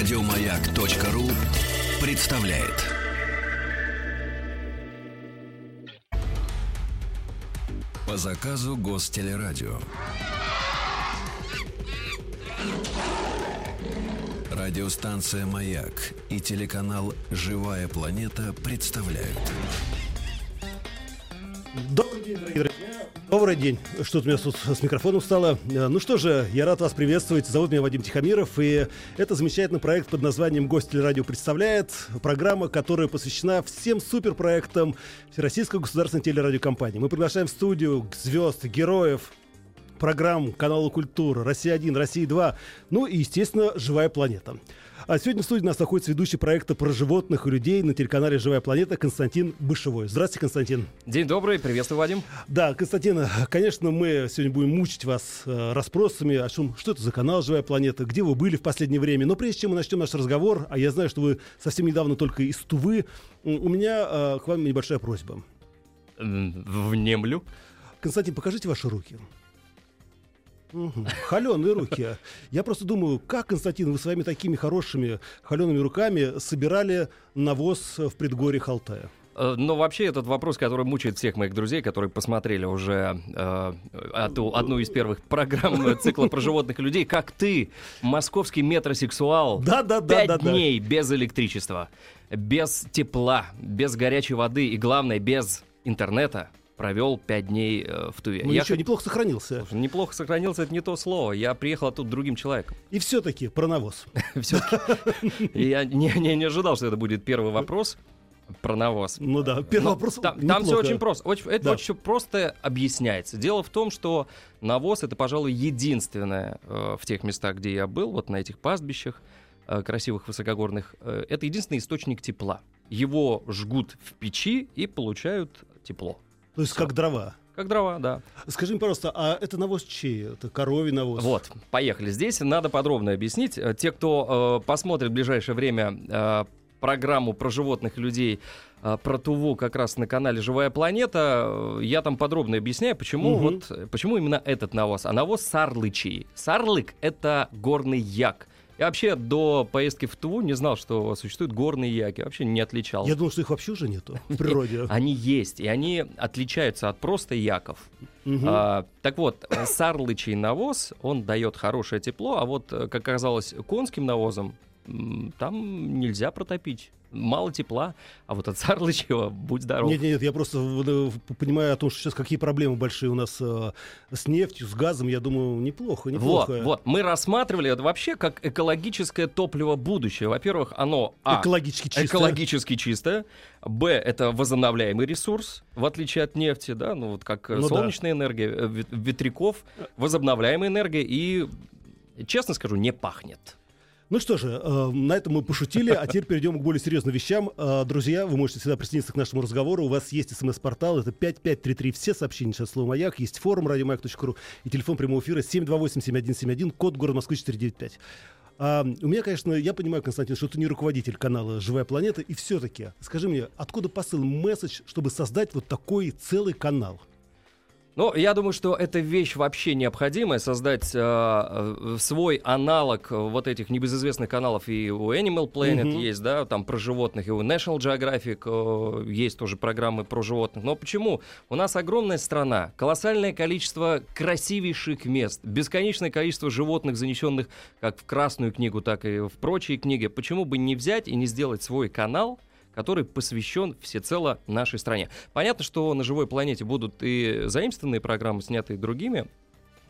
Радиомаяк.ру представляет. По заказу Гостелерадио. Радиостанция «Маяк» и телеканал «Живая планета» представляют. Добрый день, дорогие. Добрый день. Что-то у меня тут с микрофоном стало. Э, Ну что же, я рад вас приветствовать. Зовут меня Вадим Тихомиров. И это замечательный проект под названием «Гость телерадио» представляет. Программа, которая посвящена всем суперпроектам Всероссийской государственной телерадиокомпании. Мы приглашаем в студию звезд, героев, программ канала Культура, Россия-1, Россия-2, ну и, естественно, Живая планета. А сегодня в студии у нас находится ведущий проекта про животных и людей на телеканале «Живая планета» Константин Бышевой. Здравствуйте, Константин. День добрый, приветствую, Вадим. Да, Константин, конечно, мы сегодня будем мучить вас э, расспросами о том, что это за канал «Живая планета», где вы были в последнее время. Но прежде чем мы начнем наш разговор, а я знаю, что вы совсем недавно только из Тувы, у меня э, к вам небольшая просьба. Внемлю. Константин, покажите ваши руки. Холеные руки. Я просто думаю, как, Константин, вы своими такими хорошими холеными руками собирали навоз в предгорье Халтая? Э, Но вообще этот вопрос, который мучает всех моих друзей, которые посмотрели уже э, эту- одну из первых программ цикла про животных и людей, как ты, московский метросексуал, Да, да, да, пять да, да. дней без электричества, без тепла, без горячей воды и, главное, без интернета провел пять дней э, в Туве. Ну, Я еще неплохо сохранился. Слушай, неплохо сохранился, это не то слово. Я приехал тут другим человеком. И все-таки про навоз. Все-таки. Я не, ожидал, что это будет первый вопрос про навоз. Ну да, первый Но вопрос. Там, там все очень просто. Очень- это Да. очень просто объясняется. Дело в том, что навоз это, пожалуй, единственное э, в тех местах, где я был, вот на этих пастбищах э, красивых высокогорных, э, это единственный источник тепла. Его жгут в печи и получают тепло. То есть Всё. как дрова. Как дрова, да. Скажи мне, пожалуйста, а это навоз чей? Это коровий навоз? Вот, поехали. Здесь надо подробно объяснить. Э, Те, кто э, посмотрит в ближайшее время э, программу про животных и людей э, про Туву как раз на канале «Живая планета», э, я там подробно объясняю, почему, Мгм. вот, э, почему именно этот навоз. А навоз сарлычий. Сарлык — это горный як. Я вообще до поездки в Туву не знал, что существуют горные яки. Вообще не отличал. Я думал, что их вообще уже нету в природе. Они есть, и они отличаются от просто яков. А, так вот, э, сарлычий навоз, он дает хорошее тепло, а вот, э, как оказалось, конским навозом там нельзя протопить. Мало тепла, а вот от сарлычьего будь здоров. Нет, нет, я просто понимаю о том, что сейчас какие проблемы большие у нас э, с нефтью, с газом. Я думаю, неплохо, Вот, неплохо. вот, мы рассматривали это вообще как экологическое топливо будущего. Во-первых, оно а, Экологически чисто. экологически чистое, б это возобновляемый ресурс, в отличие от нефти, да, ну вот как э, Ну да. солнечная энергия, э, вет- ветряков, возобновляемая энергия и, честно скажу, не пахнет. Ну что же, э, на этом мы пошутили, а теперь перейдем к более серьезным вещам. Э, друзья, вы можете всегда присоединиться к нашему разговору. У вас есть смс-портал, это 5533, все сообщения сейчас слово «Маяк», есть форум радиомаяк.ру и телефон прямого эфира 728-7171, код город Москвы 495. А, у меня, конечно, я понимаю, Константин, что ты не руководитель канала «Живая планета», и все-таки, скажи мне, откуда посыл, месседж, чтобы создать вот такой целый канал? Ну, я думаю, что эта вещь вообще необходимая, создать э, э, свой аналог вот этих небезызвестных каналов. И у Animal Planet Мгм. есть, да, там про животных, и у National Geographic э, есть тоже программы про животных. Но почему? У нас огромная страна, колоссальное количество красивейших мест, бесконечное количество животных, занесенных как в Красную книгу, так и в прочие книги. Почему бы не взять и не сделать свой канал, который посвящен всецело нашей стране. Понятно, что на живой планете будут и заимствованные программы, снятые другими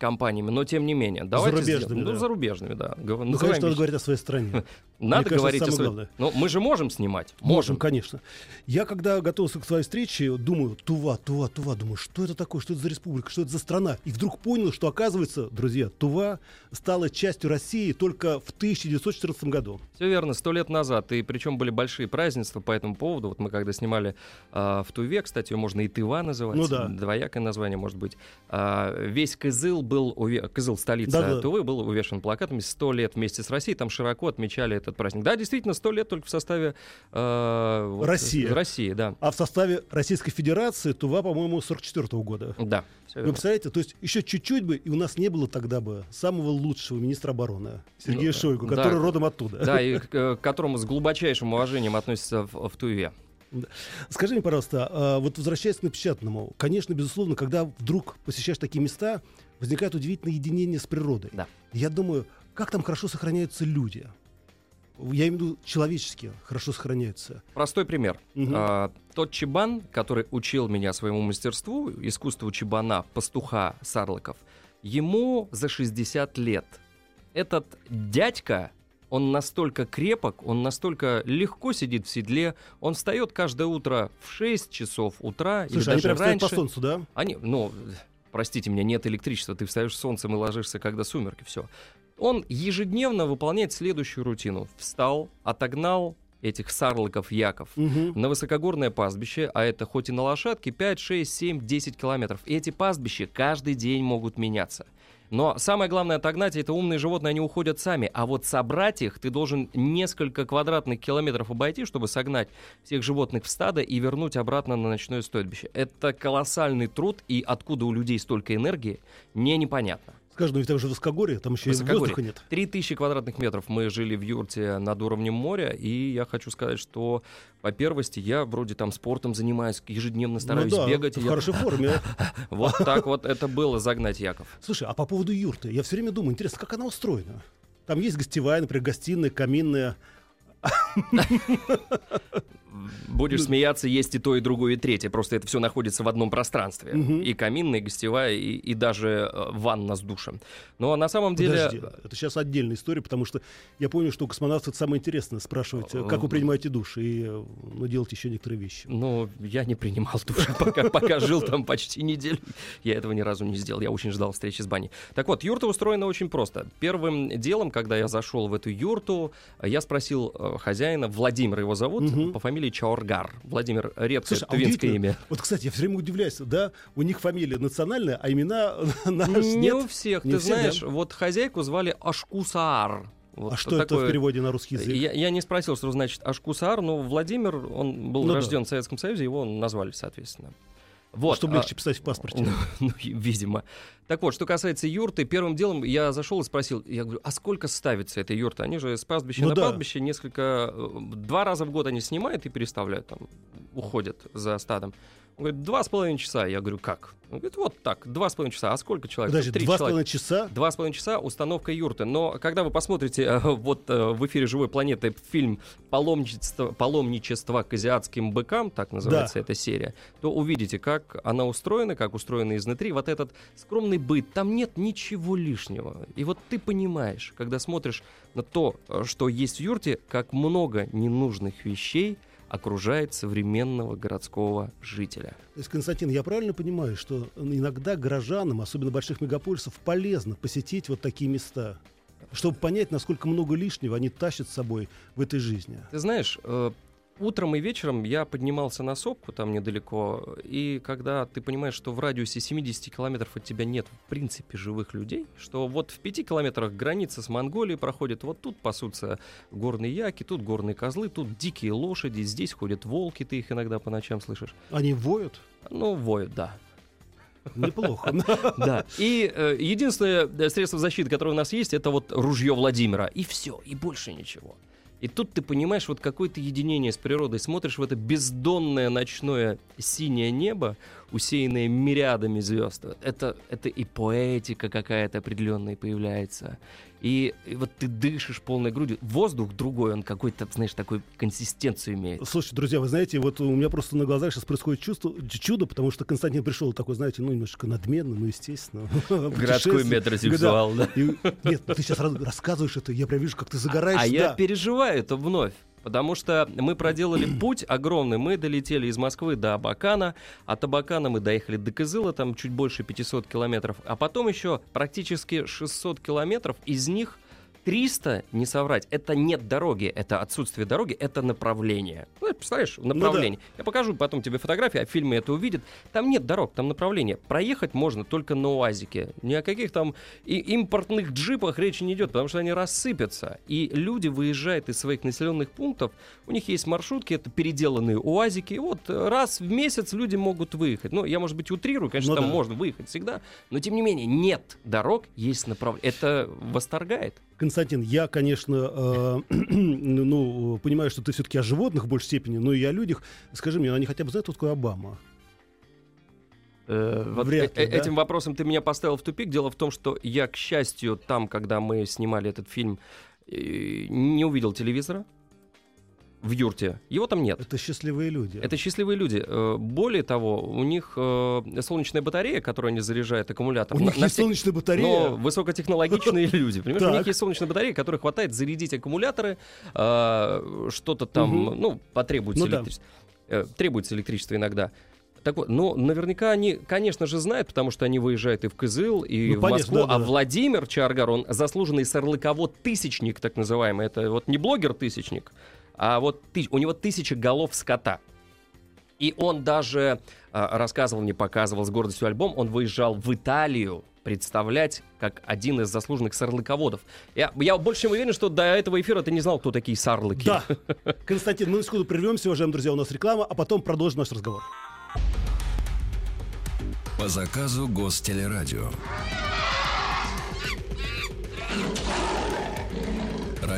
компаниями, но тем не менее. Давайте Зарубежными, сделаем- да. Ну, зарубежными, да. Гов- Ну, конечно, надо вещи. говорить о своей стране. Надо кажется, говорить о своей-. Ну, мы же можем снимать. Можем, Можем. конечно. Я, когда готовился к своей встрече, думаю, Тува, Тува, Тува, думаю, что это такое, что это за республика, что это за страна? И вдруг понял, что, оказывается, друзья, Тува стала частью России только в 1914 году. Все верно, сто лет назад. И причем были большие празднества по этому поводу. Вот мы когда снимали а, в Туве, кстати, ее можно и Тыва называть. Ну да. Двоякое название может быть. А, весь Кызыл был, уве- Кызыл столица Да-да. Тувы, был увешан плакатами «100 лет вместе с Россией». Там широко отмечали это этот праздник. Да, действительно, сто лет только в составе э, вот, России. России, да. А в составе Российской Федерации Тува, по-моему, 44 -го года. Да. Вы представляете, то есть еще чуть-чуть бы, и у нас не было тогда бы самого лучшего министра обороны Сергея Ну, Шойгу, да. который родом оттуда. Да, и к, э, к которому с глубочайшим уважением относятся в, в Туве. Скажи мне, пожалуйста, а вот возвращаясь к напечатанному, конечно, безусловно, когда вдруг посещаешь такие места, возникает удивительное единение с природой. Да. Я думаю, как там хорошо сохраняются люди. Я имею в виду человеческие хорошо сохраняются. Простой пример. Мгм. А, тот чебан, который учил меня своему мастерству, искусству чебана, пастуха Сарлыков, ему за 60 лет. Этот дядька, он настолько крепок, он настолько легко сидит в седле, он встает каждое утро в 6 часов утра Слушай, или они даже прям стоят раньше. по солнцу, да? Они, ну, простите меня, нет электричества, ты встаешь солнцем и ложишься, когда сумерки, все. Он ежедневно выполняет следующую рутину. Встал, отогнал этих сарлыков яков Мгм. на высокогорное пастбище, а это хоть и на лошадке 5, 6, 7, 10 километров. И эти пастбища каждый день могут меняться. Но самое главное отогнать это умные животные, они уходят сами. А вот собрать их ты должен несколько квадратных километров обойти, чтобы согнать всех животных в стадо и вернуть обратно на ночное стойбище. Это колоссальный труд, и откуда у людей столько энергии, мне непонятно. Скажи, ну там же высокогорье, там еще и Высокогорье. воздуха нет. 3000 квадратных метров мы жили в юрте над уровнем моря, и я хочу сказать, что по первости я вроде там спортом занимаюсь, ежедневно стараюсь ну да, бегать. в Я- хорошей форме. Вот так вот это было загнать Яков. Слушай, а по поводу юрты, я все время думаю, интересно, как она устроена? Там есть гостевая, например, гостиная, каминная. Будешь смеяться, есть и то, и другое, и третье. Просто это все находится в одном пространстве. Мгм. И каминная, и гостевая, и, и даже э, ванна с душем. Но на самом деле... Подожди, это сейчас отдельная история, потому что я помню, что у космонавтов самое интересное спрашивать, э, как вы принимаете душ, и э, ну, делать еще некоторые вещи. Ну, я не принимал душ, пока, пока жил там почти неделю. Я этого ни разу не сделал. Я очень ждал встречи с баней. Так вот, юрта устроена очень просто. Первым делом, когда я зашел в эту юрту, я спросил э, хозяина, Владимир его зовут, по фамилии Чаоргар. Владимир, редкое Слушай, а тувинское удивительно. имя. Вот, кстати, я все время удивляюсь, да, у них фамилия национальная, а имена наши Не у нет. всех. Не Ты все, да? знаешь, вот хозяйку звали Ашкусаар. Вот а что это такое- в переводе на русский язык? Я, я не спросил, что значит Ашкусаар, но Владимир, он был Ну да. рожден в Советском Союзе, его назвали, соответственно. Вот, Чтобы а- легче писать в паспорте. Ну, ну, видимо. Так вот, что касается юрты, первым делом я зашел и спросил, я говорю, а сколько ставится эта юрта? Они же с пастбища Ну на да. пастбище несколько, э, два раза в год они снимают и переставляют, там, уходят за стадом. Он говорит, два с половиной часа. Я говорю, как? Он говорит, вот так, два с половиной часа. А сколько человек? Подожди, Три два с половиной часа? Два с половиной часа установка юрты. Но когда вы посмотрите э, вот э, в эфире «Живой планеты» фильм «Паломничество, «Паломничество к азиатским быкам», так называется эта серия, то увидите, как она устроена, как устроена изнутри. Вот этот скромный быт, там нет ничего лишнего. И вот ты понимаешь, когда смотришь на то, э, что есть в юрте, как много ненужных вещей окружает современного городского жителя. То есть, Константин, я правильно понимаю, что иногда горожанам, особенно больших мегаполисов, полезно посетить вот такие места, чтобы понять, насколько много лишнего они тащат с собой в этой жизни? Ты знаешь, э, утром и вечером я поднимался на сопку там недалеко, и когда ты понимаешь, что в радиусе 70 километров от тебя нет в принципе живых людей, что вот в 5 километрах граница с Монголией проходит, вот тут пасутся горные яки, тут горные козлы, тут дикие лошади, здесь ходят волки, ты их иногда по ночам слышишь. Они воют? Ну, воют, да. Неплохо. Да. И э, единственное э, средство защиты, которое у нас есть, это вот ружье Владимира. И все, и больше ничего. И тут ты понимаешь вот какое-то единение с природой, смотришь в это бездонное ночное синее небо, усеянное мириадами звезд. Это, это и поэтика какая-то определенная появляется. И, и вот ты дышишь полной грудью. Воздух другой, он какой-то, знаешь, такой консистенцию имеет. Слушайте, друзья, вы знаете, вот у меня просто на глазах сейчас происходит чувство, чудо, потому что Константин пришел такой, знаете, ну, немножко надменный, ну, естественно. Городской метросексуал, да. И- Нет, ну, ты сейчас рассказываешь это, я прям вижу, как ты загораешься. А я да. переживаю это вновь. Потому что мы проделали путь огромный. Мы долетели из Москвы до Абакана. От Абакана мы доехали до Кызыла, там чуть больше 500 километров. А потом еще практически 600 километров. Из них 300, не соврать, это нет дороги, это отсутствие дороги, это направление. Ну, представляешь, направление. Ну, Я покажу потом тебе фотографии, а в фильме это увидит. Там нет дорог, там направление. Проехать можно только на УАЗике. Ни о каких там и импортных джипах речи не идет, потому что они рассыпятся. И люди выезжают из своих населенных пунктов, у них есть маршрутки, это переделанные УАЗики, и вот раз в месяц люди могут выехать. Ну, я, может быть, утрирую, конечно, Ну там да. можно выехать всегда, но тем не менее нет дорог, есть направление. Это восторгает. Константин, я, конечно, э, ну, понимаю, что ты все-таки о животных в большей степени, но и о людях. Скажи мне, они хотя бы знают, кто такой Обама? Э, вот Вряд э- ли, да? Этим вопросом ты меня поставил в тупик. Дело в том, что я, к счастью, там, когда мы снимали этот фильм, э, не увидел телевизора в юрте. Его там нет. Это счастливые люди. Это счастливые люди. Э, Более того, у них э, солнечная батарея, которую они заряжают аккумулятор. У на- них на есть все- солнечная батарея. Но высокотехнологичные люди. Понимаешь, у Так. них есть солнечная батарея, которая хватает зарядить аккумуляторы, а, что-то там, Мгм. ну, потребуется Ну да. электричество. Э, Требуется электричество иногда. Так вот, ну, наверняка они, конечно же, знают, потому что они выезжают и в Кызыл, и Ну, в понятно, Москву. да, да, а да. Владимир Чаргар, он заслуженный сарлыковод-тысячник, так называемый. Это вот не блогер-тысячник, а вот ты- у него тысяча голов скота. И он даже а, рассказывал, не показывал с гордостью альбом, он выезжал в Италию представлять как один из заслуженных сарлыководов. Я, я больше чем уверен, что до этого эфира ты не знал, кто такие сарлыки. Да. Константин, мы на секунду прервемся, уважаемые друзья, у нас реклама, а потом продолжим наш разговор. По заказу Гостелерадио.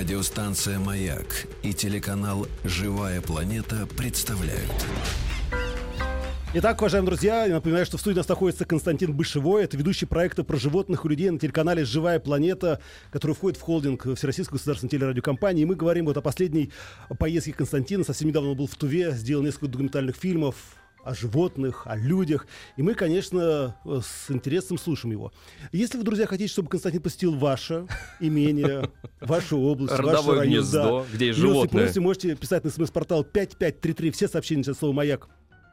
Радиостанция «Маяк» и телеканал «Живая планета» представляют. Итак, уважаемые друзья, я напоминаю, что в студии у нас находится Константин Бышевой. Это ведущий проекта про животных и людей на телеканале «Живая планета», который входит в холдинг Всероссийской государственной телерадиокомпании. И мы говорим вот о последней поездке Константина. Совсем недавно он был в Туве, сделал несколько документальных фильмов о животных, о людях. И мы, конечно, э, с интересом слушаем его. Если вы, друзья, хотите, чтобы Константин посетил ваше имение, вашу область, ваш Родовое район, гнездо, где есть животные. просим, можете писать на смс-портал 5533. Все сообщения сейчас слово «Маяк»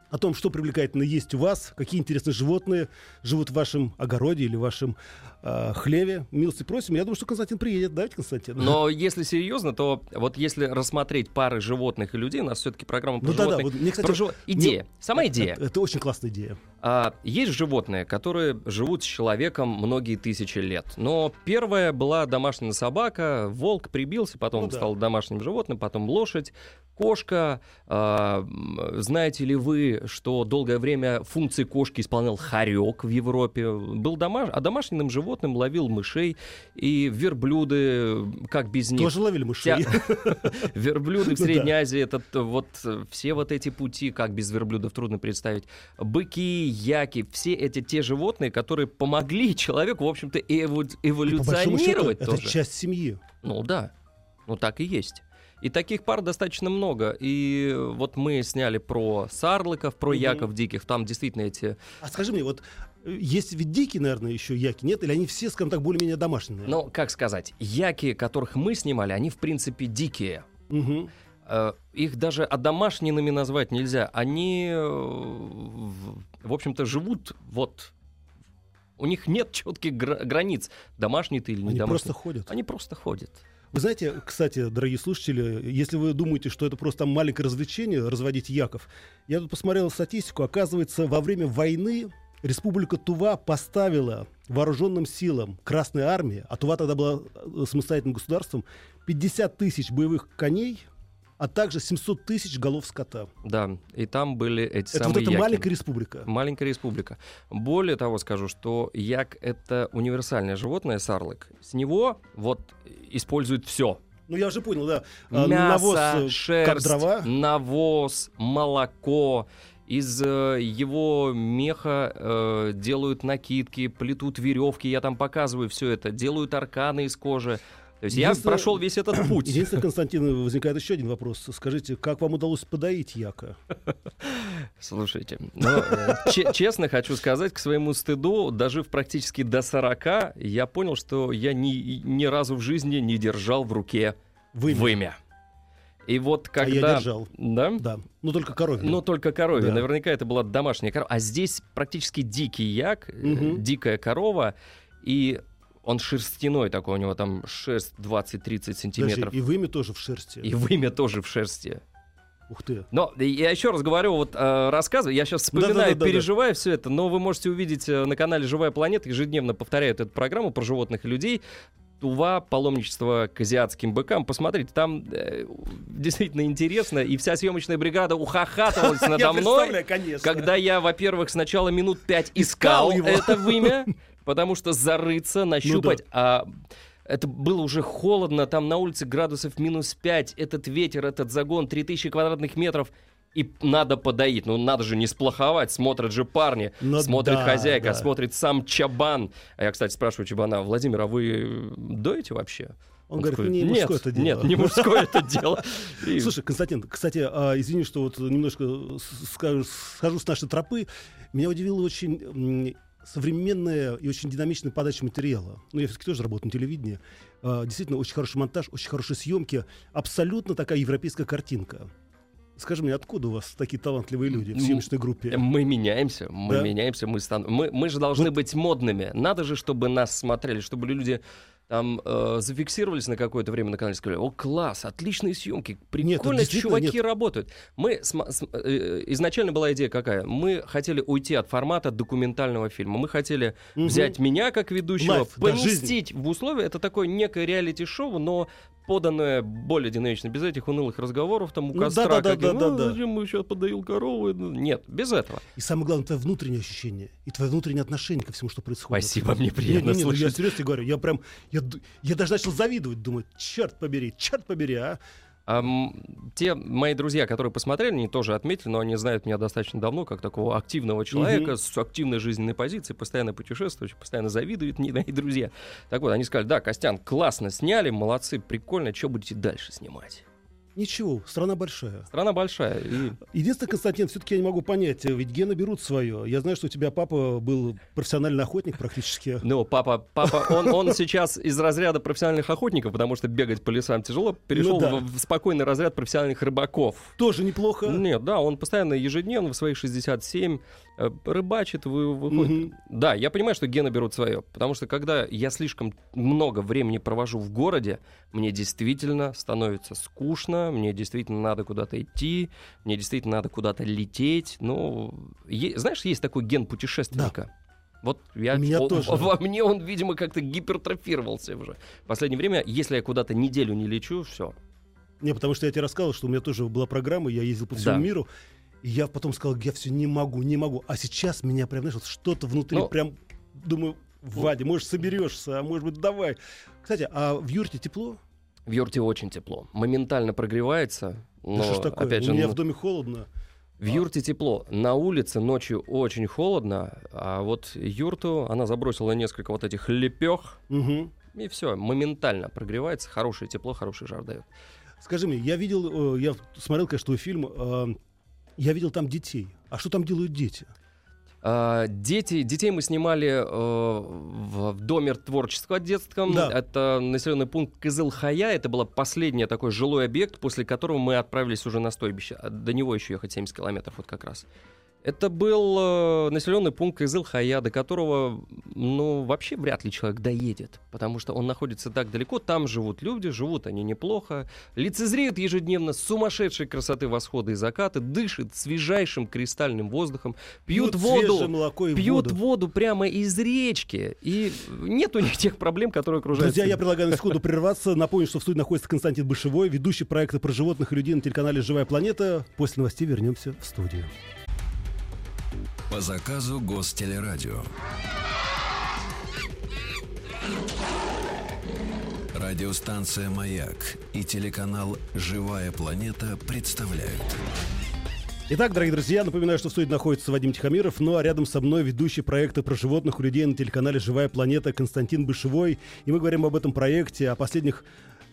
о том, что привлекательно есть у вас, какие интересные животные живут в вашем огороде или в вашем э, хлеве. Милости просим. Я думаю, что Константин приедет. Давайте, Константин. Но если серьезно, то вот если рассмотреть пары животных и людей, у нас все-таки программа про Ну животных. вот мне, кстати, про живо- Идея. Сама идея. Это, это очень классная идея. А, есть животные, которые живут с человеком многие тысячи лет. Но первая была домашняя собака, волк прибился, потом Ну да. стал домашним животным, потом лошадь, кошка. А, знаете ли вы, что долгое время функции кошки исполнял хорек в Европе? Был домаш... а домашним животным ловил мышей и верблюды, как без них. Тоже ловили мышей. Верблюды в Ну Средней. Азии, это вот э, все вот эти пути, как без верблюдов трудно представить. Быки, яки, все эти те животные, которые помогли человеку, в общем-то, эволюционировать это тоже. часть семьи. Ну да, ну так и есть. И таких пар достаточно много. И вот мы сняли про сарлыков, про Мгм. яков диких. Там действительно эти... А скажи мне, вот есть ведь дикие, наверное, еще яки, нет? Или они все, скажем так, более-менее домашние? Ну, как сказать, яки, которых мы снимали, они, в принципе, дикие. Э, Их даже одомашненными назвать нельзя. Они, э, в общем-то, живут вот... У них нет четких гра- границ, домашний ты или не Они домашний. просто ходят. Они просто ходят. Вы знаете, кстати, дорогие слушатели, если вы думаете, что это просто маленькое развлечение, разводить яков, я тут посмотрел статистику, оказывается, во время войны Республика Тува поставила вооруженным силам Красной Армии, а Тува тогда была э, самостоятельным государством, 50 тысяч боевых коней, а также 700 тысяч голов скота. Да, и там были эти Это самые вот эта яки. маленькая республика. Маленькая республика. Более того, скажу, что як — это универсальное животное, сарлык. С него вот используют все. Ну, я уже понял, да. А, Мясо, навоз, э, шерсть, как дрова. навоз, молоко. Из э, его меха э, делают накидки, плетут веревки, я там показываю все это, делают арканы из кожи. То есть я прошел весь этот путь. Единственное, Константин, возникает еще один вопрос. Скажите, как вам удалось подоить яка? Слушайте, ну, че- честно хочу сказать, к своему стыду, дожив практически до 40, я понял, что я ни, ни разу в жизни не держал в руке Вымя. вымя. И вот А я когда... держал. Да? Да. Ну, только коровью. Ну, только коровья. Да. Наверняка это была домашняя корова. А здесь практически дикий як, Мгм. дикая корова. И Он шерстяной такой, у него там шерсть 20-30 сантиметров. Подожди, и вымя тоже в шерсти. И вымя тоже в шерсти. Ух ты. Но я еще раз говорю, вот э, рассказываю, я сейчас вспоминаю, Да-да-да-да-да. переживаю все это, но вы можете увидеть э, на канале «Живая планета», ежедневно повторяют эту программу про животных и людей. Тува, паломничество к азиатским быкам. Посмотрите, там э, действительно интересно, и вся съемочная бригада ухахатывалась надо мной, когда я, во-первых, сначала минут пять искал, это вымя, потому что зарыться, нащупать, а это было уже холодно, там на улице градусов минус 5, этот ветер, этот загон, 3000 квадратных метров, и надо подоить. Ну, надо же не сплоховать, смотрят же парни, Ну смотрит да, хозяйка, да. смотрит сам Чабан. А я, кстати, спрашиваю Чабана, Владимир, а вы доете вообще? Он говорит, такой, не нет, мужское это дело. Нет, не мужское это дело. Слушай, Константин, кстати, а, извини, что вот немножко схожу с нашей тропы. Меня удивила очень современная и очень динамичная подача материала. Ну, я все-таки тоже работаю на телевидении. А, Действительно, очень хороший монтаж, очень хорошие съемки. Абсолютно такая европейская картинка. Скажи мне, откуда у вас такие талантливые люди в съемочной группе? Мы меняемся, мы Да? меняемся, мы, стан... мы, мы же должны Вот. быть модными. Надо же, чтобы нас смотрели, чтобы люди там э, зафиксировались на какое-то время на канале и сказали, о, класс, отличные съемки, прикольно, действительно чуваки нет. работают. Мы с- э, изначально была идея какая? Мы хотели уйти от формата документального фильма. Мы хотели Мгм. взять меня как ведущего, live, да, поместить в условия. Это такое некое реалити-шоу, но поданное более динамично, без этих унылых разговоров там у Ну, костра. да-да-да-да-да. каких, «А, зачем мы сейчас подоил корову? Ну, Нет, без этого. И самое главное, твое внутреннее ощущение и твое внутреннее отношение ко всему, что происходит. Спасибо, мне Не, приятно не, не, ну, я слышать. серьезно тебе говорю, я прям, я, я даже начал завидовать, думаю, черт побери, черт побери, а. Те мои друзья, которые посмотрели, они тоже отметили, но они знают меня достаточно давно, как такого активного человека Мгм. с активной жизненной позицией, постоянно путешествующий, постоянно завидуют мне мои друзья. Так вот, они сказали, да, Костян, классно сняли, молодцы, прикольно, что будете дальше снимать? Ничего, страна большая. Страна большая, и Единственное, Константин, все-таки я не могу понять, э, ведь гены берут свое. Я знаю, что у тебя папа был профессиональный охотник практически. Ну, папа, папа, он, он сейчас из разряда профессиональных охотников, потому что бегать по лесам тяжело, перешел Ну да. в, в спокойный разряд профессиональных рыбаков. Тоже неплохо. Нет, да, он постоянно ежедневно в свои 67 э, рыбачит, вы, выходит. Мгм. Да, я понимаю, что гены берут свое, потому что когда я слишком много времени провожу в городе, мне действительно становится скучно, мне действительно надо куда-то идти, мне действительно надо куда-то лететь. Ну, е- знаешь, есть такой ген путешественника. Вот я, меня о- тоже. во мне он, видимо, как-то гипертрофировался уже. В последнее время, если я куда-то неделю не лечу, все. Не, потому что я тебе рассказывал, что у меня тоже была программа, я ездил по всему Да. миру, и я потом сказал, я все не могу, не могу. А сейчас меня прям, знаешь, вот что-то внутри Ну, прям, думаю, Вадя, может, соберешься, а может быть, давай. Кстати, а в юрте тепло? В юрте очень тепло. Моментально прогревается. Но, да что ж такое? опять У же, меня ну, в доме холодно. в юрте тепло. На улице ночью очень холодно, а вот юрту она забросила несколько вот этих лепех, Мгм. и все, моментально прогревается. Хорошее тепло, хороший жар дает. Скажи мне, я видел, э, я смотрел, конечно, твой фильм, э, я видел там детей. А что там делают дети? А, дети, детей мы снимали э, в, в доме творчества детском. Да. Это населенный пункт Кызылхая. Это был последний такой жилой объект, после которого мы отправились уже на стойбище. А До него еще ехать 70 километров вот как раз. Это был э, населенный пункт Кызылхая, до которого, ну, вообще вряд ли человек доедет, потому что он находится так далеко, там живут люди, живут они неплохо, лицезреют ежедневно сумасшедшей красоты восхода и заката, дышат свежайшим кристальным воздухом, пьют, свежее воду, молоко и пьют воду. воду прямо из речки, и нет у них тех проблем, которые окружают. Друзья, я предлагаю на секунду прерваться. Напомню, что в студии находится Константин Бышевой, ведущий проекта про животных и людей на телеканале «Живая планета». После новостей вернемся в студию. По заказу Гостелерадио. Радиостанция «Маяк» и телеканал «Живая планета» представляют. Итак, дорогие друзья, напоминаю, что в студии находится Вадим Тихомиров, ну а рядом со мной ведущий проекта про животных у людей на телеканале «Живая планета» Константин Бышевой. И мы говорим об этом проекте, о последних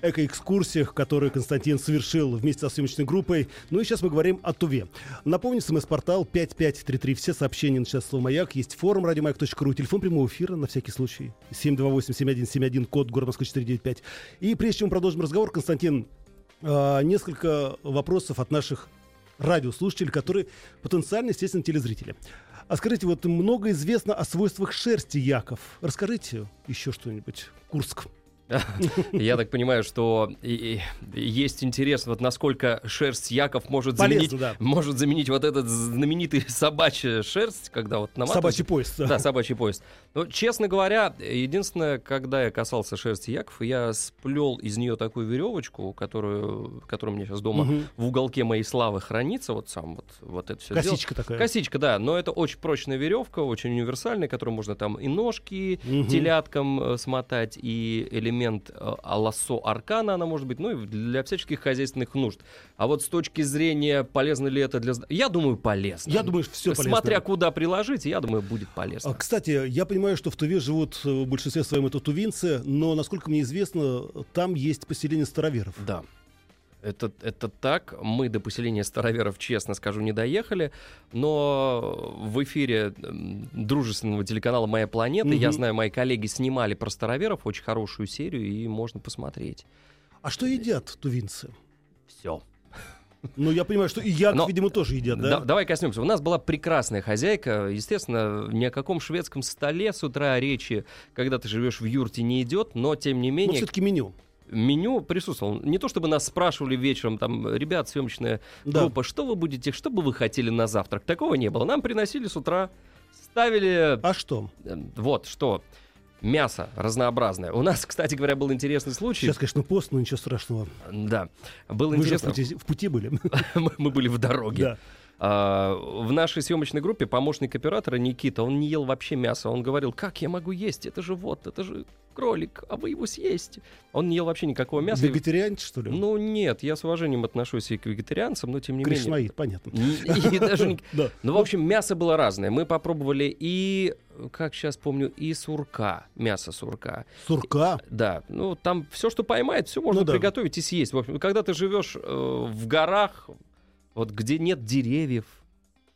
экоэкскурсиях, которые Константин совершил вместе со съемочной группой. Ну и сейчас мы говорим о Туве. Напомню, смс-портал 5533. Все сообщения на час слово «Маяк». Есть форум радиомаяк.ру, телефон прямого эфира на всякий случай. 728-7171, код город Москвы 495. И прежде чем мы продолжим разговор, Константин, а, несколько вопросов от наших радиослушателей, которые потенциально, естественно, телезрители. А скажите, вот много известно о свойствах шерсти яков. Расскажите еще что-нибудь. Курск. Я так понимаю, что есть интерес, вот насколько шерсть Яков может заменить, может заменить вот этот знаменитый собачья шерсть, когда вот наматываешь. Собачий поезд. да. Собачий поезд. Ну, честно говоря, единственное, когда я касался шерсти Яков, я сплел из нее такую веревочку, которую, которая у меня сейчас дома в уголке моей славы хранится, вот сам вот, вот это все Косичка такая. Косичка, да, но это очень прочная веревка, очень универсальная, которую можно там и ножки теляткам э, смотать, и элемент э, лассо аркана она может быть, ну и для всяческих хозяйственных нужд. А вот с точки зрения, полезно ли это для... Я думаю, полезно. Я думаю, все полезно. Смотря куда приложить, я думаю, будет полезно. А, Кстати, я понимаю, что в Туве живут э, в большинстве своем это тувинцы, но, насколько мне известно, там есть поселение староверов. Да. Это, это так. Мы до поселения староверов, честно скажу, не доехали. Но в эфире дружественного телеканала «Моя планета», я Мгм. знаю, мои коллеги снимали про староверов очень хорошую серию, и можно посмотреть. А что едят тувинцы? Все. Ну, я понимаю, что и яков, Но- видимо, тоже едят, да? давай коснемся. У нас была прекрасная хозяйка. Естественно, ни о каком шведском столе с утра речи, когда ты живешь в юрте, не идет, но тем не Но менее все-таки меню. Меню присутствовало. Не то чтобы нас спрашивали вечером, там, ребят, съемочная Да. группа, что вы будете, что бы вы хотели на завтрак? Такого не было. Нам приносили с утра, ставили, А что? э, вот, что, мясо разнообразное. У нас, кстати говоря, был интересный случай. Сейчас, конечно, пост, но ничего страшного. Да, было Вы же в интересно. пути, в пути были. Мы мы были в дороге. Да. А, в нашей съемочной группе помощник оператора Никита, он не ел вообще мясо. Он говорил, как я могу есть? Это же вот, это же кролик, а вы его съесть. Он не ел вообще никакого мяса. Вегетарианец, что ли? Ну нет, я с уважением отношусь и к вегетарианцам, но тем не менее. Кришнаид, понятно. И даже не- Да. Ну, в общем, мясо было разное. Мы попробовали и, как сейчас помню, и сурка, мясо сурка. Сурка. Да, ну там все, что поймает, все можно Ну да. приготовить и съесть. В общем, когда ты живешь э, в горах, вот где нет деревьев,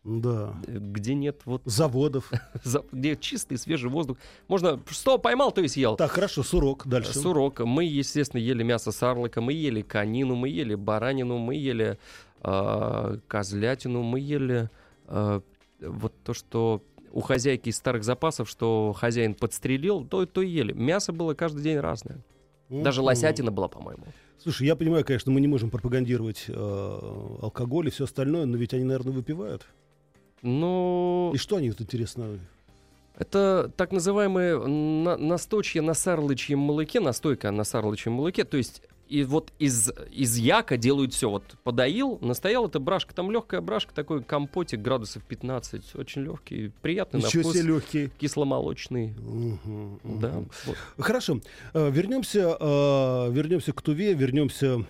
Да. э, где нет вот Заводов. за- где чистый свежий воздух, можно что поймал, то и съел. Так, хорошо, сурок. Дальше. Сурок. Мы, естественно, ели мясо сарлыка, мы ели конину, мы ели баранину, мы ели э, козлятину, мы ели э, вот то, что у хозяйки из старых запасов, что хозяин подстрелил, то, то и ели. Мясо было каждый день разное. Даже лосятина была, по-моему. Слушай, я понимаю, конечно, мы не можем пропагандировать э, алкоголь и все остальное, но ведь они, наверное, выпивают. Ну, И что они, вот интересно? это так называемые на- настойчья на сарлычьем молоке, настойка на сарлычьем молоке, то есть и вот из, из яка делают все. Вот подоил, настоял, это брашка, там легкая брашка, такой компотик градусов 15, очень легкий, приятный на Ничего вкус, себе легкий. кисломолочный. Мгм, мгм. Да, вот. Хорошо. Э, Вернемся, э, вернемся к Туве, вернемся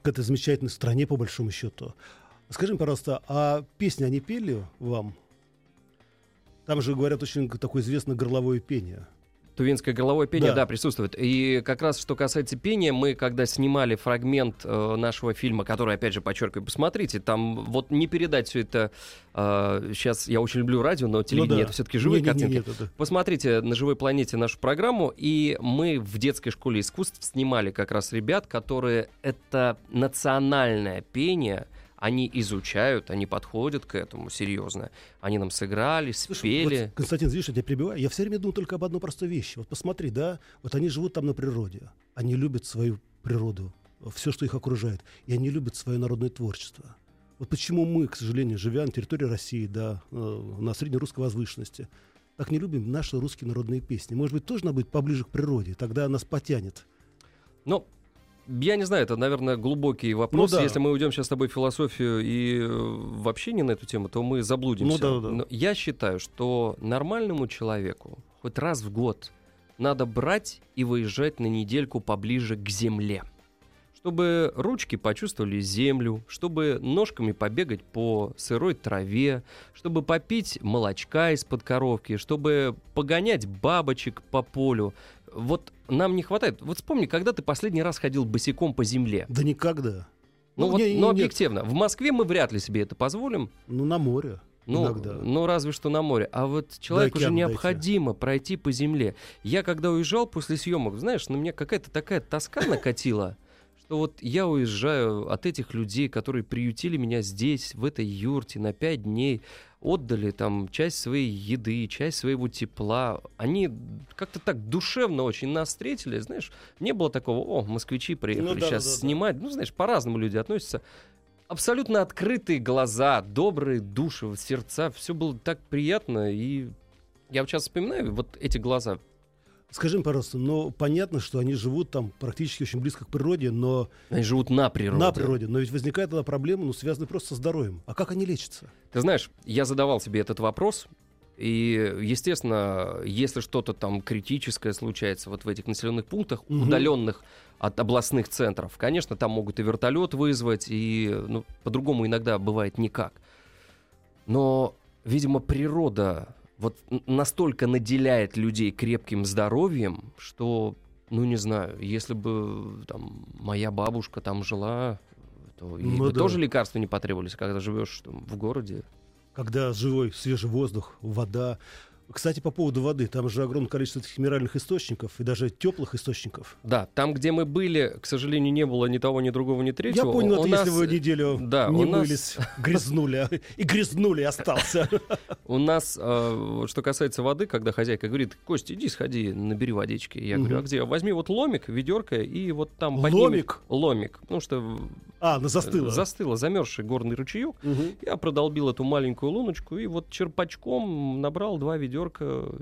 к этой замечательной стране, по большому счету. Скажи пожалуйста, а песни они пели вам? Там же, говорят, очень такое известное горловое пение. Тувинское горловое пение, Да. да. присутствует. И как раз, что касается пения, мы, когда снимали фрагмент э, нашего фильма, который, опять же, подчеркиваю, посмотрите, там вот не передать все это... сейчас я очень люблю радио, но телевидение Ну да. это все-таки живые Не-не-не, картинки. нет, это- Посмотрите на живой планете нашу программу, и мы в детской школе искусств снимали как раз ребят, которые это национальное пение, они изучают, они подходят к этому серьезно. Они нам сыграли, Слушай, спели. вот, Константин, видишь, я тебя перебиваю. Я все время думаю только об одной простой вещи. Вот посмотри, да, вот они живут там на природе. Они любят свою природу, все, что их окружает. И они любят свое народное творчество. Вот почему мы, к сожалению, живя на территории России, да, э, на среднерусской возвышенности, так не любим наши русские народные песни. Может быть, тоже надо быть поближе к природе, тогда нас потянет. Ну, я не знаю, это, наверное, глубокий вопрос. Ну да. Если мы уйдем сейчас с тобой в философию и э, вообще не на эту тему, то мы заблудимся. Ну да, да. Но я считаю, что нормальному человеку хоть раз в год надо брать и выезжать на недельку поближе к земле. Чтобы ручки почувствовали землю, чтобы ножками побегать по сырой траве, чтобы попить молочка из-под коровки, чтобы погонять бабочек по полю. Вот нам не хватает. Вот вспомни, когда ты последний раз ходил босиком по земле. Да никогда. Ну, вот, не- но не- нет. объективно, в Москве мы вряд ли себе это позволим. Ну, на море. Ну, иногда. ну, разве что на море. А вот человеку же необходимо пройти по земле. Я когда уезжал после съемок, знаешь, на меня какая-то такая тоска накатила, что вот я уезжаю от этих людей, которые приютили меня здесь, в этой юрте, на пять дней. Отдали там часть своей еды, часть своего тепла. Они как-то так душевно очень нас встретили, знаешь, не было такого, о, москвичи приехали Ну да, сейчас да, да, снимать. Ну, знаешь, по-разному люди относятся. Абсолютно открытые глаза, добрые души, сердца, все было так приятно, и я вот сейчас вспоминаю вот эти глаза. Скажи мне, пожалуйста, но понятно, что они живут там практически очень близко к природе, но Они живут на природе. на природе. Но ведь возникает тогда проблема, ну, связанная просто со здоровьем. А как они лечатся? Ты знаешь, я задавал себе этот вопрос, и, естественно, если что-то там критическое случается вот в этих населенных пунктах, Мгм. удаленных от областных центров, конечно, там могут и вертолет вызвать, и ну, по-другому иногда бывает никак. Но, видимо, природа вот настолько наделяет людей крепким здоровьем, что, ну не знаю, если бы там моя бабушка там жила, то ей Ну бы да. тоже лекарства не потребовались, когда живешь там, в городе. Когда живой, свежий воздух, вода. Кстати, по поводу воды, там же огромное количество этих минеральных источников и даже теплых источников. Да, там, где мы были, к сожалению, не было ни того, ни другого, ни третьего. Я понял, У это нас- если вы неделю да, не у нас- мылись, грязнули, а- и грязнули, остался. У нас, э, что касается воды, когда хозяйка говорит, Костя, иди сходи, набери водички. Я говорю, а где? Возьми вот ломик, ведерко, и вот там Ломик? Ломик, потому что А, на застыло. застыло, замерзший горный ручеек. Я продолбил эту маленькую луночку и вот черпачком набрал два ведерка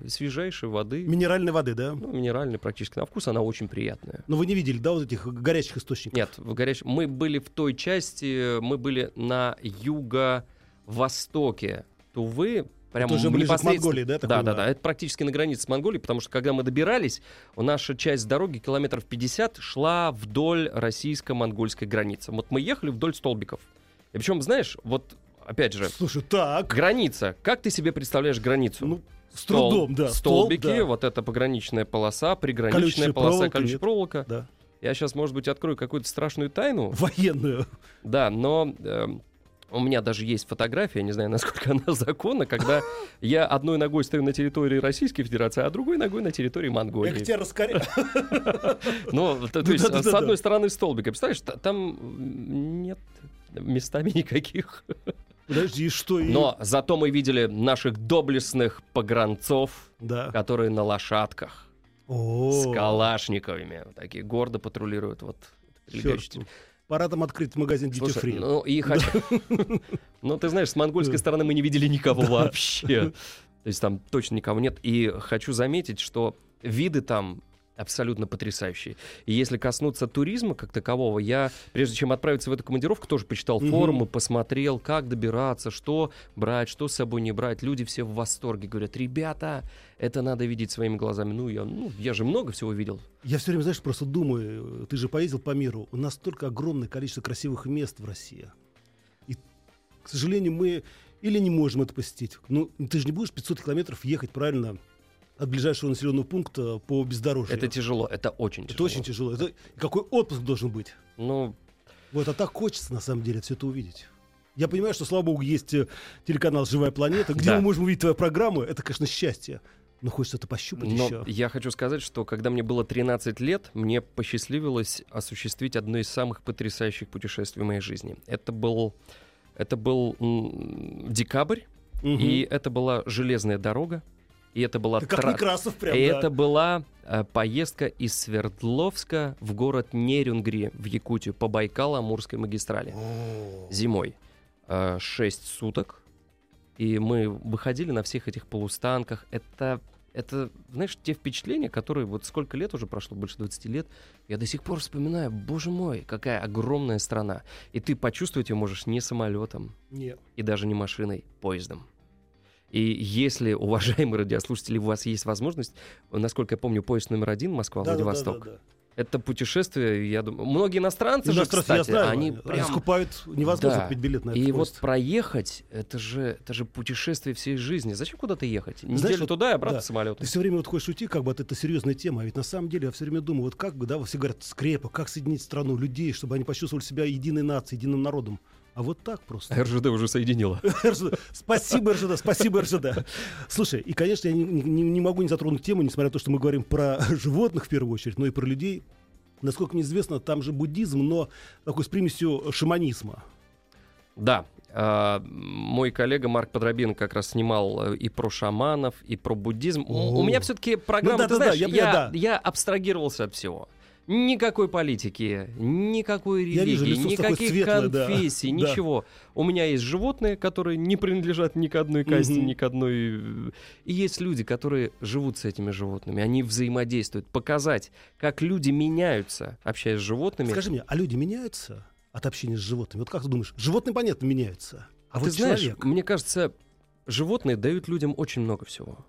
свежайшей воды. Минеральной воды, да? Ну, минеральной практически. На вкус она очень приятная. Но вы не видели, да, вот этих горячих источников? Нет, в горячем. Мы были в той части, мы были на юго-востоке Тувы. Прям уже ближе к Монголии, да, Да, да, да. Это практически на границе с Монголией, потому что когда мы добирались, наша часть дороги километров 50 шла вдоль российско-монгольской границы. Вот мы ехали вдоль столбиков. И причем, знаешь, вот опять же, Слушай, так, граница. Как ты себе представляешь границу? ну, с Стол- трудом, да. столб, Столбики, да. вот это пограничная полоса, приграничная Колючая полоса, проволока, колючая нет? проволока. Да. Я сейчас, может быть, открою какую-то страшную тайну. Военную. Да, но эм, у меня даже есть фотография, я не знаю, насколько она законна, когда я одной ногой стою на территории Российской Федерации, а другой ногой на территории Я Монголии. тебя раскоряю. Ну, то, есть, с одной стороны столбика, представляешь, та- там нет местами никаких. Подожди, что и... Но зато мы видели наших доблестных погранцов, Да. которые на лошадках О, с калашниковыми, такие гордо патрулируют вот. Пора там открыть магазин Duty Free. ну и хотя... Ну, ты знаешь, с монгольской стороны мы не видели никого вообще. То есть там точно никого нет. И хочу заметить, что виды там абсолютно потрясающие. И если коснуться туризма как такового, я, прежде чем отправиться в эту командировку, тоже почитал Мгм. форумы, посмотрел, как добираться, что брать, что с собой не брать. Люди все в восторге говорят, ребята, это надо видеть своими глазами. Ну, я, ну, я же много всего видел. Я все время, знаешь, просто думаю, ты же поездил по миру, у нас столько огромное количество красивых мест в России. И, к сожалению, мы или не можем это посетить. Ну, ты же не будешь 500 километров ехать, правильно, от ближайшего населенного пункта по бездорожью. Это тяжело, это очень Это тяжело. очень тяжело. Это какой отпуск должен быть? Ну, Вот, а так хочется, на самом деле, все это увидеть. Я понимаю, что, слава богу, есть э, телеканал «Живая планета», где Да. мы можем увидеть твою программу. Это, конечно, счастье. Но хочется это пощупать Но еще. я хочу сказать, что когда мне было 13 лет, мне посчастливилось осуществить одно из самых потрясающих путешествий в моей жизни. Это был, это был декабрь, Мгм. и это была железная дорога, и это была Ты как тра- Некрасов прям, и да. это была э, поездка из Свердловска в город Нерюнгри в Якутию по Байкало-Амурской магистрали О. зимой. 6 суток. И мы выходили на всех этих полустанках. Это, это, знаешь, те впечатления, которые вот сколько лет уже прошло, больше 20 лет, я до сих пор вспоминаю, боже мой, какая огромная страна. И ты почувствовать ее можешь не самолетом, Нет. и даже не машиной, поездом. И если, уважаемые радиослушатели, у вас есть возможность, насколько я помню, поезд номер один Москва-Владивосток, Да-да-да-да-да. это путешествие, я думаю, многие иностранцы же, Иностранцы, я кстати, знаю, они прям скупают невозможно Да. купить билет на этот и вот поезд. проехать, это же, это же путешествие всей жизни. Зачем куда-то ехать? Неделю Знаешь, вот- туда и обратно да. самолетом. Ты все время вот хочешь уйти, как бы от это серьезная тема, а ведь на самом деле я все время думаю, вот как бы, да, все говорят, скрепа, как соединить страну, людей, чтобы они почувствовали себя единой нацией, единым народом. А вот так просто. РЖД уже соединила. РЖД. Спасибо, РЖД, спасибо, РЖД. Слушай, и, конечно, я не, не- не могу не затронуть тему, несмотря на то, что мы говорим про животных в первую очередь, но и про людей. Насколько мне известно, там же буддизм, но такой с примесью шаманизма. Да, А, мой коллега Марк Подробин как раз снимал э, и про шаманов, и про буддизм. У, меня все-таки программа, Ну да, ты да, да, знаешь, я я, понимаю, да. я абстрагировался от всего. Никакой политики, никакой вижу, религии, такое никаких да. конфессий, Да. ничего. У меня есть животные, которые не принадлежат ни к одной касте, Мгм. ни к одной... э, И есть люди, которые живут с этими животными, они взаимодействуют. Показать, как люди меняются, общаясь с животными. Скажи мне, а люди меняются от общения с животными? Вот как ты думаешь? Животные, понятно, меняются. А Ты вот знаешь, человек... мне кажется, животные дают людям очень много всего.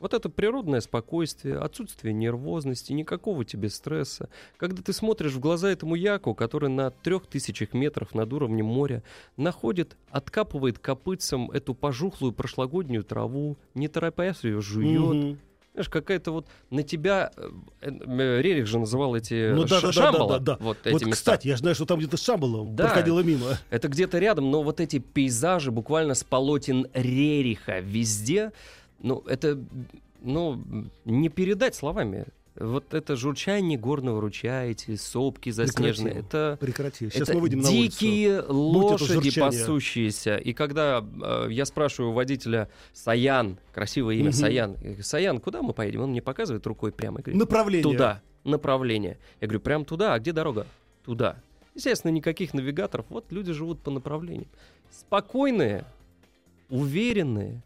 Вот это природное спокойствие, отсутствие нервозности, никакого тебе стресса. Когда ты смотришь в глаза этому яку, который на трех тысячах метров над уровнем моря находит, откапывает копытцем эту пожухлую прошлогоднюю траву, не торопясь ее жует. Мгм. Знаешь, какая-то вот на тебя... э, э, Рерих же называл эти Ну да, ш- да, да, шамбала, да, да. Вот, Вот, эти места. кстати, я знаю, что там где-то Шамбала Да. проходила мимо. Это где-то рядом, но вот эти пейзажи буквально с полотен Рериха везде, ну, это, ну, не передать словами. Вот это журчание горного ручья, эти сопки заснеженные, Прекратим. это, Прекрати. Сейчас это мы выйдем на улицу. дикие это лошади журчание. пасущиеся. И когда э, я спрашиваю у водителя Саян, красивое имя Мгм. Саян, Саян, куда мы поедем? Он мне показывает рукой прямо. говорит, Направление. Туда, направление. Я говорю, прям туда, а где дорога? Туда. Естественно, никаких навигаторов. Вот люди живут по направлениям. Спокойные, уверенные.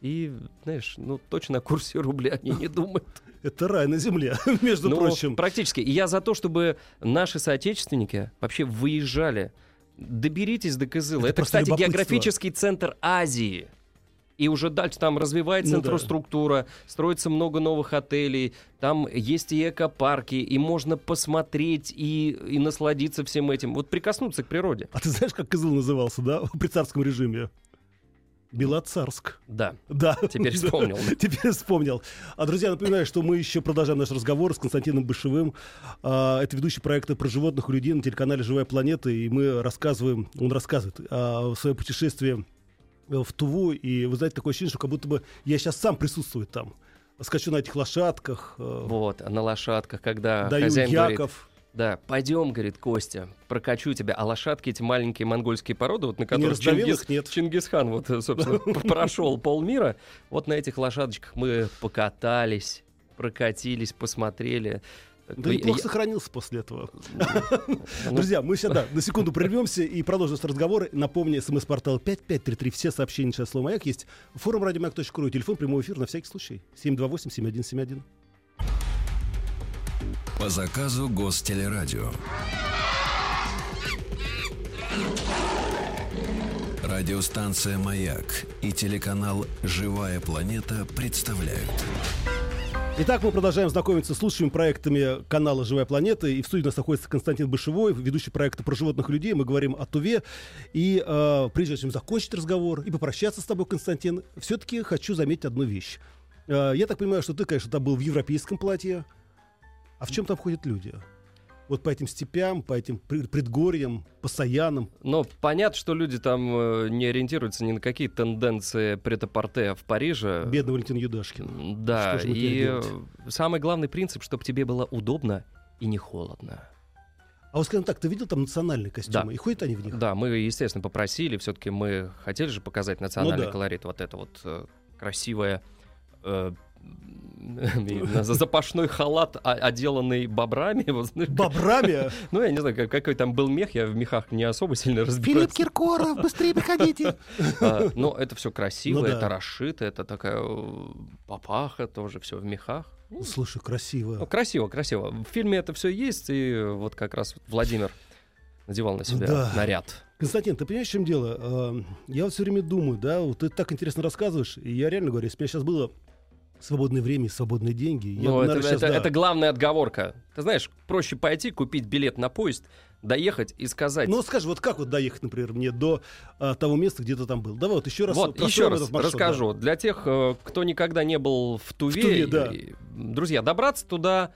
И, знаешь, ну точно о курсе рубля они не думают. Это рай на земле, между Ну, прочим. практически. И я за то, чтобы наши соотечественники вообще выезжали. Доберитесь до Кызыла. Это Это, кстати, географический центр Азии. И уже дальше там развивается Ну да. инфраструктура, строится много новых отелей, там есть и экопарки, и можно посмотреть и, и насладиться всем этим. Вот прикоснуться к природе. А ты знаешь, как Кызыл назывался, да, при царском режиме? Белоцарск. Да, Да. теперь вспомнил. Теперь вспомнил. А, друзья, напоминаю, что мы еще продолжаем наш разговор с Константином Бышевым. А, это ведущий проекта про животных и людей на телеканале «Живая планета». И мы рассказываем, он рассказывает о своем путешествии в Туву. И вы знаете, такое ощущение, что как будто бы я сейчас сам присутствую там. Скачу на этих лошадках, э, Вот, а на лошадках, когда даю хозяин говорит, яков. Да, пойдем, говорит Костя, прокачу тебя. А лошадки эти маленькие монгольские породы, вот на не которых раздавил Чингис? Нет. Чингисхан, вот, э, собственно, прошел полмира. Вот на этих лошадочках мы покатались, прокатились, посмотрели. Да бы неплохо я- сохранился после этого. ну, Друзья, мы сейчас, да, на секунду прервемся и продолжим наш разговор. Напомню, смс-портал 5533, все сообщения через слово «Маяк» есть. Форум радиомаяк.ру, телефон прямого эфира на всякий случай. 728-7171. По заказу Гостелерадио. Радиостанция «Маяк» и телеканал «Живая планета» представляют. Итак, мы продолжаем знакомиться с лучшими проектами канала «Живая планета». И в студии у нас находится Константин Бышевой, ведущий проекта про животных людей. Мы говорим о Туве. И э, прежде чем закончить разговор и попрощаться с тобой, Константин, все-таки хочу заметить одну вещь. Э, я так понимаю, что ты, конечно, там был в европейском платье. А в чем там ходят люди? Вот по этим степям, по этим пред- предгорьям, по саянам. Но понятно, что люди там э, не ориентируются ни на какие тенденции претапорте в Париже. Бедный Валентин Юдашкин. Да, и самый главный принцип, чтобы тебе было удобно и не холодно. А вот скажем так, ты видел там национальные костюмы? Да. И ходят они в них? Да, мы, естественно, попросили, все-таки мы хотели же показать национальный Ну да. колорит, вот это вот э, красивое э, запашной халат, а- отделанный бобрами. Бобрами? Ну, я не знаю, как- какой там был мех, я в мехах не особо сильно разбираюсь. Киркоров, быстрее приходите! А, Но это все красиво, Ну это расшито, это такая э, папаха тоже, все в мехах. Ну, Слушай, ну, красиво. красиво, красиво. В фильме это все есть, и вот как раз Владимир надевал на себя Да. наряд. Константин, ты понимаешь, в чем дело? Я вот все время думаю, да, вот ты так интересно рассказываешь, и я реально говорю, если бы меня сейчас было свободное время и свободные деньги, я Ну, это, наверное, сейчас, это- да. это главная отговорка. Ты знаешь, проще пойти, купить билет на поезд, доехать и сказать. Ну, скажи, вот как вот доехать, например, мне до а, того места, где ты там был? Давай вот еще раз вот, еще раз маршрут, расскажу. Для тех, э, кто никогда не был в Туве, Туве, да. и- друзья, добраться туда,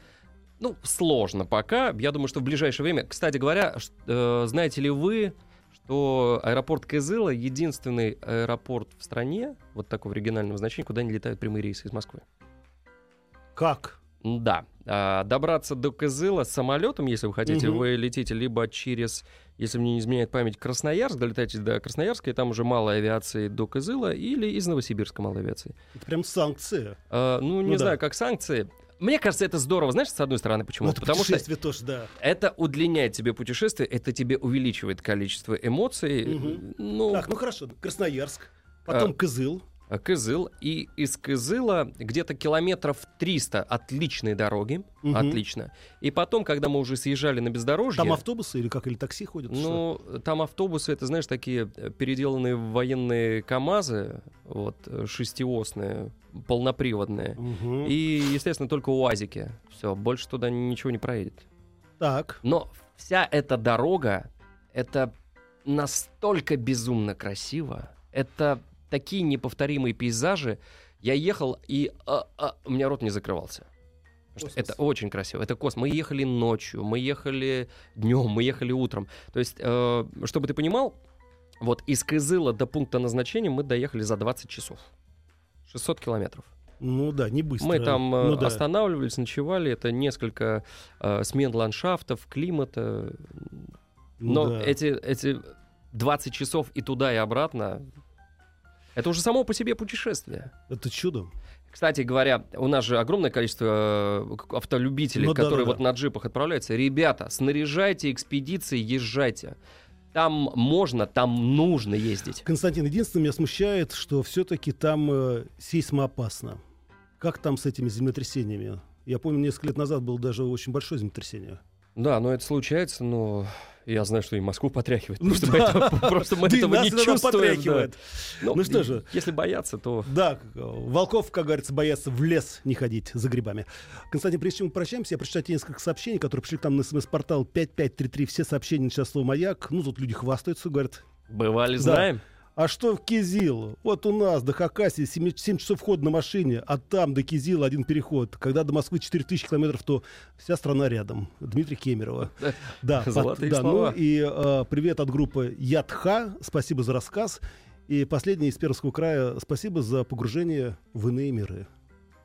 ну, сложно пока. Я думаю, что в ближайшее время. Кстати говоря, э, знаете ли вы, что аэропорт Кызыла единственный аэропорт в стране, вот такого регионального значения, куда не летают прямые рейсы из Москвы? да. Как? Да. А, добраться до Кызыла самолетом, если вы хотите, Мгм. вы летите либо через, если мне не изменяет память, Красноярск, долетаете до Красноярска, и там уже малой авиации до Кызыла, или из Новосибирска малой авиации. Это прям санкция. А, ну, не Ну да. знаю, как санкции. Мне кажется, это здорово, знаешь, с одной стороны, почему? Ну, это Потому что путешествие тоже, да. это удлиняет тебе путешествие, это тебе увеличивает количество эмоций. Мгм. Ну, Так, ну хорошо, Красноярск, потом А, Кызыл. Кызыл. И из Кызыла где-то километров 300 отличной дороги. Мгм. Отлично. И потом, когда мы уже съезжали на бездорожье... Там автобусы или как, или такси ходят? что? Ну, там автобусы, это, знаешь, такие э, переделанные в военные КАМАЗы, вот, э, шестиосные, полноприводные. Мгм. И, естественно, только УАЗики. Все, больше туда ничего не проедет. Так, Но вся эта дорога, это настолько безумно красиво. Это такие неповторимые пейзажи. Я ехал, и а, а, у меня рот не закрывался. Это очень красиво. Это космос. Мы ехали ночью, мы ехали днем, мы ехали утром. То есть, э, чтобы ты понимал, вот из Кызыла до пункта назначения мы доехали за 20 часов. 600 километров. ну да, не быстро. Мы там э, Ну да. останавливались, ночевали. Это несколько э, смен ландшафтов, климата. Ну Но да. эти, эти 20 часов и туда, и обратно, это уже само по себе путешествие. Это чудо. Кстати говоря, у нас же огромное количество э, автолюбителей, Ну да, которые да, вот да. на джипах отправляются. Ребята, снаряжайте экспедиции, езжайте. Там можно, там нужно ездить. Константин, единственное, меня смущает, что все-таки там э, сейсмоопасно. Как там с этими землетрясениями? Я помню, несколько лет назад было даже очень большое землетрясение. Да, но это случается, но я знаю, что и Москву потряхивает. Ну Просто, да. мы этого, просто мы этого нас не чувствуем. да. Ну, Ну что же. Если бояться, то... Да, волков, как говорится, боятся в лес не ходить за грибами. Константин, прежде чем мы прощаемся, я прочитаю тебе несколько сообщений, которые пришли к нам на смс-портал 5533. Все сообщения начинают слово «Маяк». Ну, тут люди хвастаются, говорят, Бывали, Да. знаем. А что в Кизил? Вот у нас до Хакасии 7, часов хода на машине, а там до Кизила один переход. Когда до Москвы 4000 километров, то вся страна рядом. Дмитрий Кемерова. Да, Золотые да, слова. ну и э, привет от группы Ядха. Спасибо за рассказ. И последний из Пермского края. Спасибо за погружение в иные миры,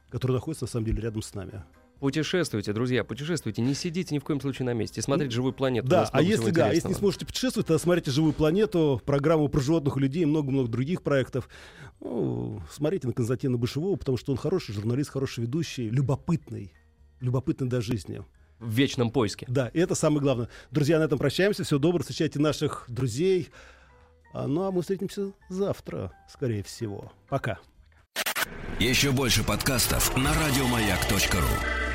которые находятся на самом деле рядом с нами. Путешествуйте, друзья, путешествуйте. Не сидите ни в коем случае на месте. Смотрите живую планету. Да, а много если да, если не сможете путешествовать, то смотрите «Живую планету», программу про животных и людей, и много-много других проектов. Ну, смотрите на Константина Бышевого, потому что он хороший журналист, хороший ведущий, любопытный. Любопытный до жизни. В вечном поиске. Да, и это самое главное. Друзья, на этом прощаемся. Всего доброго. Встречайте наших друзей. А, ну, а мы встретимся завтра, скорее всего. Пока. Еще больше подкастов на радиомаяк.ру.